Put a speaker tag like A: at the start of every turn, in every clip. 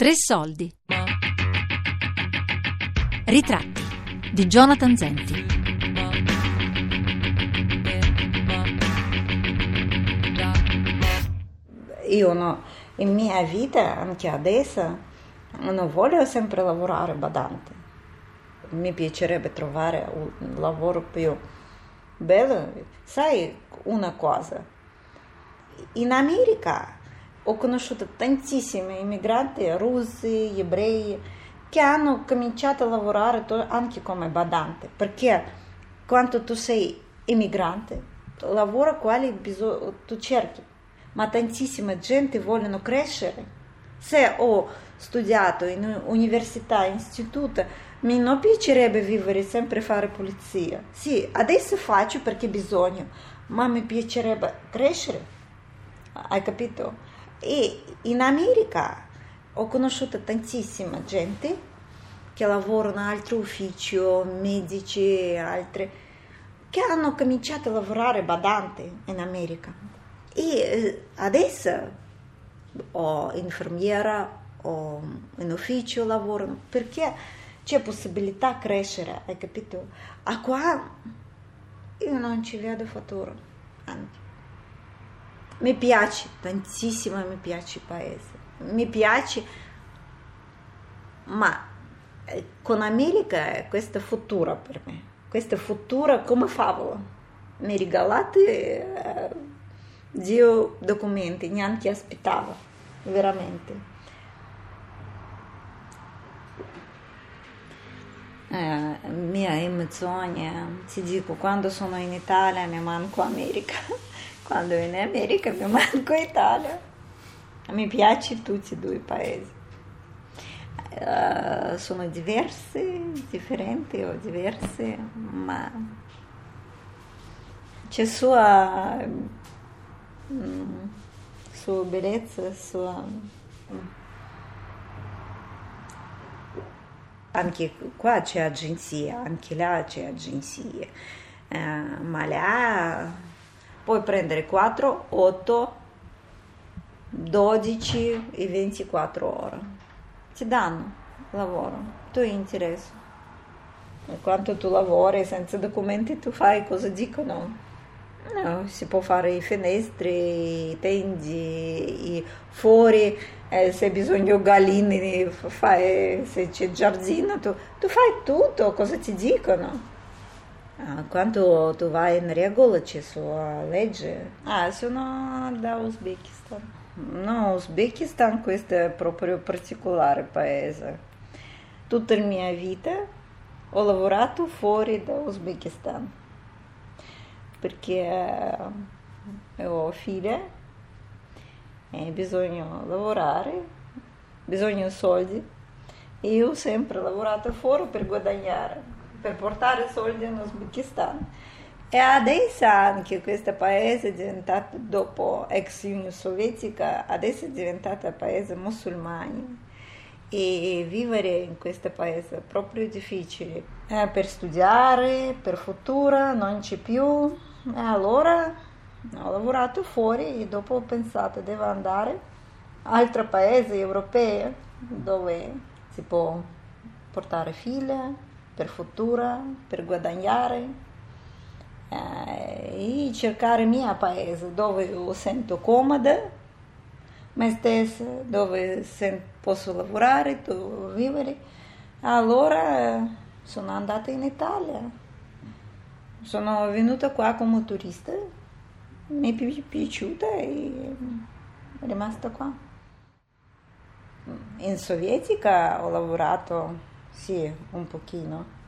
A: Tre soldi. Ritratti di Jonathan Zenti.
B: Io no, in mia vita, anche adesso, non voglio sempre lavorare badante. Mi piacerebbe trovare un lavoro più bello. Sai una cosa? In America ho conosciuto tantissimi immigranti russi, ebrei, che hanno cominciato a lavorare anche come badante, perché quando tu sei immigrante, lavoro quale tu cerchi, ma tantissima gente vogliono crescere. Se ho studiato in università, istituto, mi non piacerebbe vivere sempre fare pulizia. Sì, adesso faccio perché bisogno, ma mi piacerebbe crescere. Hai capito? E in America ho conosciuto tantissima gente che lavora in altri uffici, medici, altre, che hanno cominciato a lavorare badante in America. E eh, adesso ho infermiera, ho in ufficio lavoro, perché c'è possibilità di crescere, hai capito? A qua io non ci vedo futuro, anche. Mi piace tantissimo, mi piace il paese, mi piace, ma eh, con America è futuro per me, questo è futuro come favola. Mi regalate eh, Dio documenti, neanche aspettavo, veramente. Eh, mia emozione, ti dico, quando sono in Italia mi manco America. Quando in America mi manco Italia. Mi piace tutti e due i paesi. Uh, sono diversi, differenti o diversi, ma c'è sua, mm, sua bellezza, sua... Anche qua c'è agenzia, anche là c'è agenzia, uh, ma là puoi prendere 4, 8, 12 e 24 ore. Ti danno lavoro, tu interesse. E quanto tu lavori senza documenti tu fai cosa dicono? No, si può fare i finestri, i tendi, i fuori, eh, se hai bisogno galline, fai, se c'è giardino, tu, tu fai tutto, cosa ti dicono? Quando tu vai in regola c'è sua legge? Ah, sono da Uzbekistan. No, Uzbekistan questo è proprio particolare paese. Tutta la mia vita ho lavorato fuori da Uzbekistan perché ho figlie e bisogna lavorare, bisogna soldi e io ho sempre lavorato fuori per guadagnare per portare soldi in Uzbekistan. E adesso anche questo paese è diventato, dopo ex Unione Sovietica, adesso è diventato paese musulmano e vivere in questo paese è proprio difficile. Eh, per studiare, per futuro, non c'è più. E allora ho lavorato fuori e dopo ho pensato devo andare in altri paesi europei dove si può portare figlie, per futuro, per guadagnare eh, e cercare il mio paese dove io sento comoda, me stessa, dove posso lavorare, dove vivere. Allora sono andata in Italia, sono venuta qua come turista, mi è piaciuta e sono rimasta qua. In Sovietica ho lavorato sì, un pochino,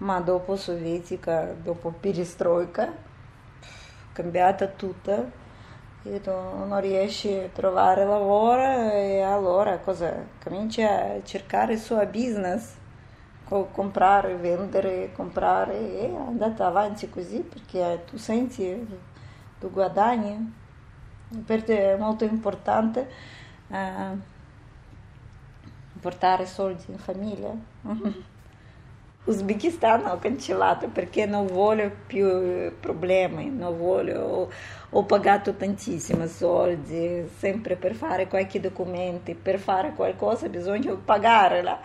B: ma dopo sovietica, dopo perestroika, cambiata tutta, non riesci a trovare lavoro e allora cosa? Cominci a cercare il suo business, comprare, vendere, comprare e è andata avanti così perché tu senti, tu guadagni, per te è molto importante. Eh, portare soldi in famiglia. Uzbekistan ho cancellato perché non voglio più problemi, non voglio, ho, ho pagato tantissimi soldi, sempre per fare qualche documento, per fare qualcosa bisogna pagarla,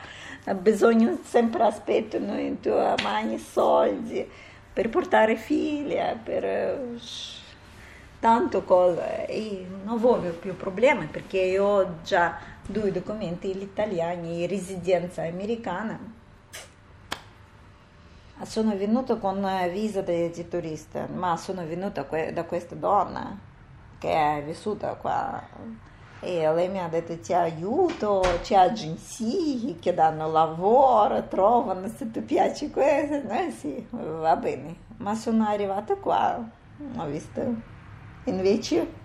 B: bisogna sempre aspettano in tua mani soldi per portare figlia, per tante cose e non voglio più problemi perché io ho già due documenti italiani, residenza americana sono venuta con visa di, turista, ma sono venuta da questa donna che è vissuta qua. E lei mi ha detto ti aiuto, c'è agenzie che danno lavoro, trovano se ti piace questo, eh sì, va bene, ma sono arrivata qua, ho visto. Invece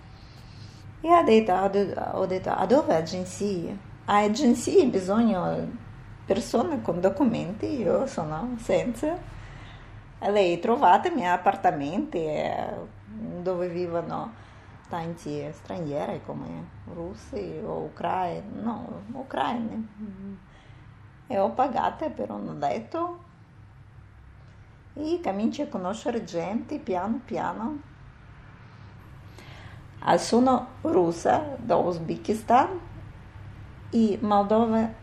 B: e ho detto, ho detto a dove agenzie? A agenzie bisogna persone con documenti, io sono senza. Lei trovatemi appartamenti eh, dove vivono tanti stranieri come russi o ucraini, no, ucraini. E ho pagato per un letto e comincio a conoscere gente piano piano. Ah, sono russa da Uzbekistan e Moldova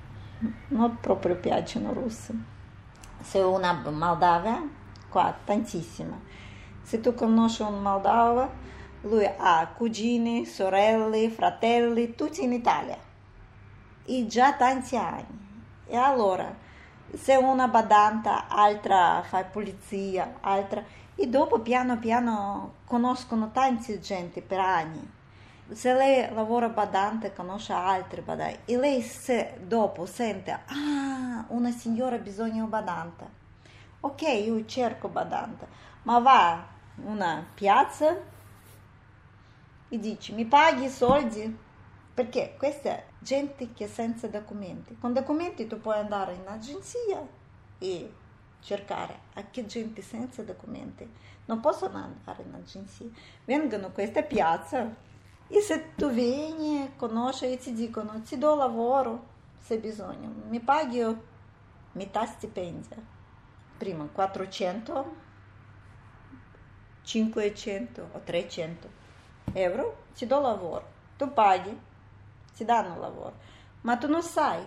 B: non proprio piacciono russi. Se una Moldava, qua tantissima. Se tu conosci un Moldava, lui ha cugini, sorelle, fratelli, tutti in Italia. E già tanti anni. E allora, se una badanta, altra fa polizia, altra... E dopo piano piano conoscono tante gente per anni se lei lavora badante, conosce altri badanti e lei se dopo sente, ah, una signora ha bisogno di badante, ok, io cerco badante, ma va in una piazza e dice, mi paghi i soldi? Perché questa è gente che senza documenti. Con documenti tu puoi andare in agenzia e cercare anche gente senza documenti. Non possono andare in agenzia. Vengono a questa piazza, e se tu vieni, conosci e ti dicono ti do lavoro se bisogno, mi paghi metà stipendio, prima 400, 500 o 300 euro, ti do lavoro, tu paghi, ti danno lavoro, ma tu non sai,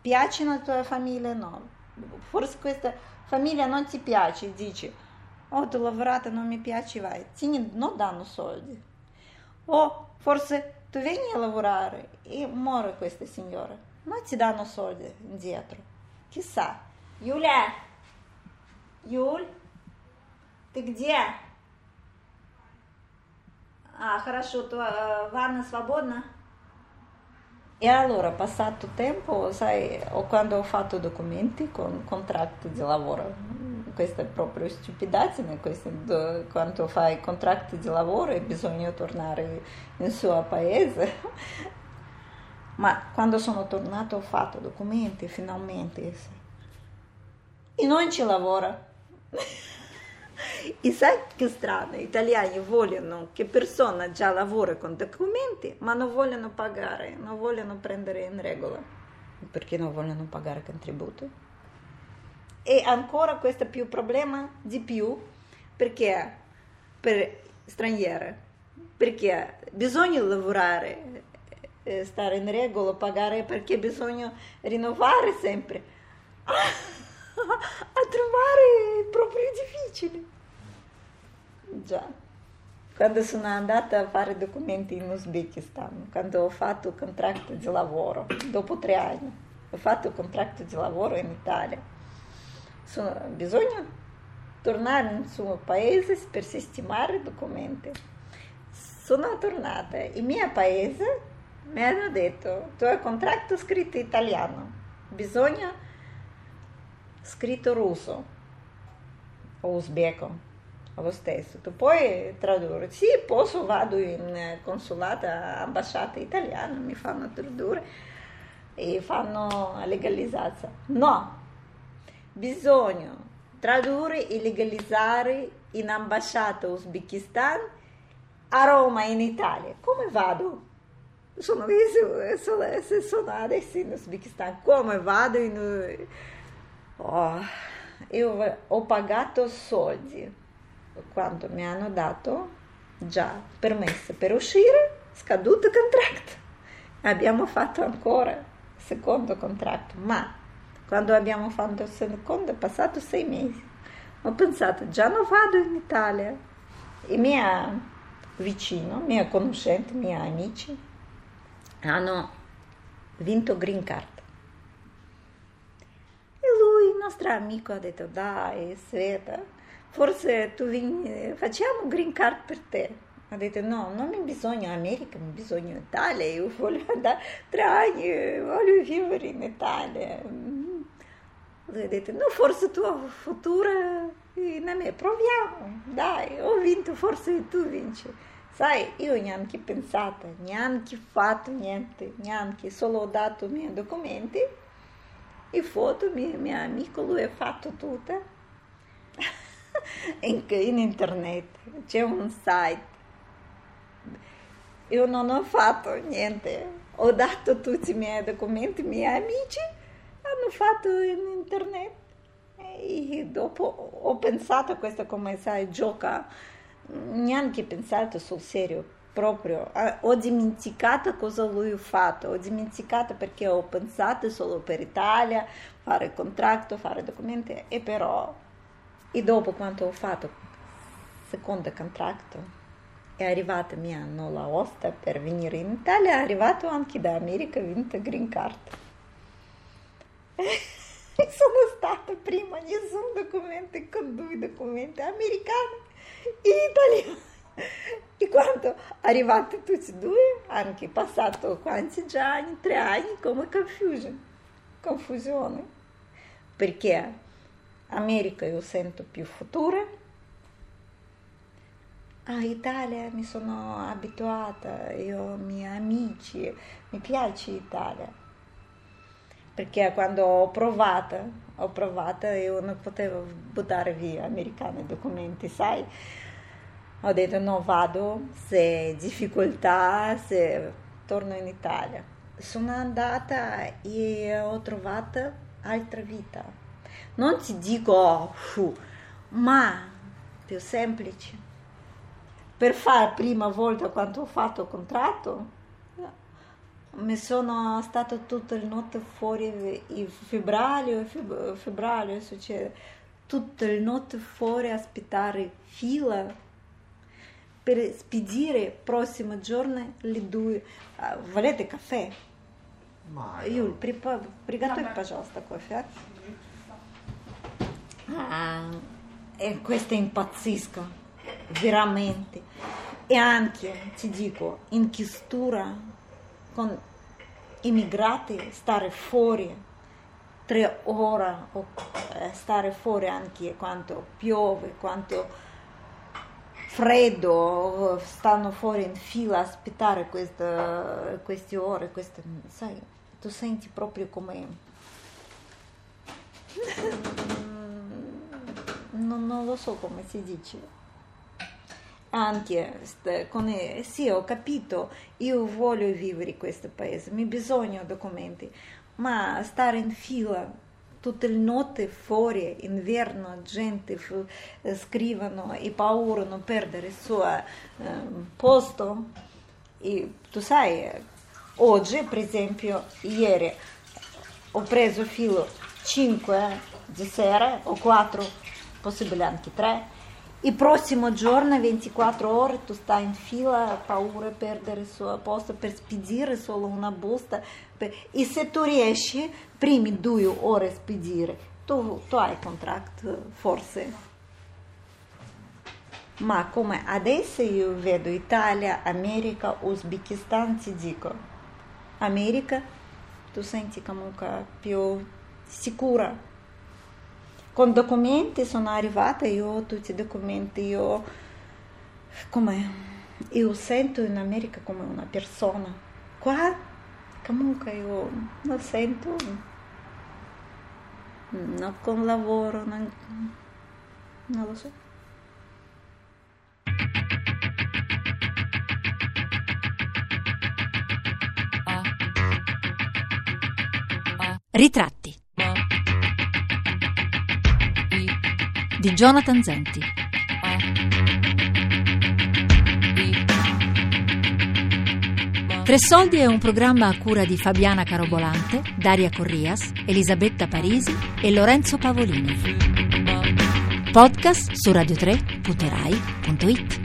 B: piace la tua famiglia o no, forse questa famiglia non ti piace, dici, oh tu lavorata non mi piace, vai, ti non danno soldi. O Forse tu vieni a lavorare e muore questa signora, ma ti danno soldi indietro. Chissà. Юля! Юль, ты где? Ah, хорошо, то ванна свободна? E allora, passato tempo, sai, quando ho fatto documenti con contratto di lavoro, questa è proprio stupidaggine, questo, quando fai contratti di lavoro e bisogna tornare nel suo paese. Ma quando sono tornato ho fatto documenti finalmente e non ci lavora. E sai che strano, gli italiani vogliono che persona già lavora con documenti, ma non vogliono pagare, non vogliono prendere in regola, perché non vogliono pagare contributo e ancora questo è più problema di più perché per straniere perché bisogna lavorare eh, stare in regola pagare perché bisogna rinnovare sempre. A trovare è proprio difficile già. Quando sono andata a fare documenti in Uzbekistan quando ho fatto contratto di lavoro dopo tre anni ho fatto contratto di lavoro in Italia sono, bisogna tornare nel suo paese per sistemare i documenti. Sono tornata, il mio paese mi hanno detto, tu hai contratto scritto italiano, bisogna scritto russo o uzbeko, lo stesso. Tu puoi tradurre, sì, posso, vado in consulata, ambasciata italiana, mi fanno tradurre e fanno legalizzazione. No, bisogna tradurre e legalizzare in ambasciata Uzbekistan a Roma in Italia. Come vado? Sono, sono, sono adesso in Uzbekistan, come vado in... Oh, io ho pagato soldi quando mi hanno dato già permesso per uscire, scaduto contratto. Abbiamo fatto ancora secondo contratto, ma quando abbiamo fatto il secondo è passato sei mesi. Ho pensato, già non vado in Italia. I miei vicini, i miei conoscenti, i miei amici hanno vinto Green Card. E lui, il nostro amico, ha detto, dai, Sveta, forse tu vieni, facciamo Green Card per te. Ha detto, no, non mi bisogna America, mi bisogna Italia, io voglio andare tre anni, voglio vivere in Italia. Detto, no, forse tuo futuro in me, proviamo, dai, ho vinto, forse tu vinci. Sai, io neanche pensato, neanche fatto niente, neanche, solo ho dato i miei documenti, e foto, mio, mio amico, lui ha fatto tutto. in, in internet c'è un site. Io non ho fatto niente, ho dato tutti i miei documenti, i miei amici hanno fatto in internet. E dopo ho pensato questo come sai gioca. Neanche pensato sul serio proprio. Ho dimenticato cosa lui ha fatto. Ho dimenticato perché ho pensato solo per Italia fare contratto fare documenti. E però e dopo quando ho fatto? Secondo contratto. È arrivata mia nulla osta per venire in Italia è arrivato anche da America vinta green card sono stata prima nessun documento con due documenti americani e italiani. E quando arrivati tutti e due, anche passato quanti già anni, tre anni, come confusion, confusione. Perché America io sento più futura, a Italia mi sono abituata, io miei amici, mi piace l'Italia perché quando ho provato, ho provato io non potevo buttare via americani documenti, sai? Ho detto no, vado, se difficoltà, se torno in Italia. Sono andata e ho trovato altra vita. Non ti dico, oh, fu, ma più semplice. Per fare prima volta quando ho fatto il contratto, mi sono stata tutta la notte fuori in febbraio, febbraio succede, tutta la notte fuori a aspettare fila per spedire il prossimo giorno le due. Uh, volete caffè? Юль, припа... приготовь, пожалуйста, кофе. Ah, e questo impazzisco, veramente. E anche, ti dico, in chistura con immigrati stare fuori tre ore o eh, stare fuori anche quando piove, quando freddo, stanno fuori in fila a aspettare queste, queste ore, queste, sai, tu senti proprio come... non, non lo so come si dice anche con, sì ho capito io voglio vivere in questo paese mi bisogno documenti ma stare in fila tutte le notti fuori inverno gente f- eh, scrivono e paura non perdere il suo eh, posto. E tu sai oggi per esempio ieri ho preso filo 5 di sera o 4 possibile anche 3 il prossimo giorno, 24 ore, tu stai in fila, paura di perdere il suo posto per spedire solo una busta. E se tu riesci, primi due ore a spedire, tu, tu hai contratto, forse. Ma come adesso io vedo Italia, America, Uzbekistan, ti dico, America, tu senti comunque più sicura con documenti sono arrivata, io tutti i documenti, io, come, io sento in America come una persona. Qua comunque io non sento, non con lavoro, non, non lo so.
A: Ritratti di Jonathan Zenti. Tre Soldi è un programma a cura di Fabiana Carobolante, Daria Corrias, Elisabetta Parisi e Lorenzo Pavolini. Podcast su radio3.rai.it.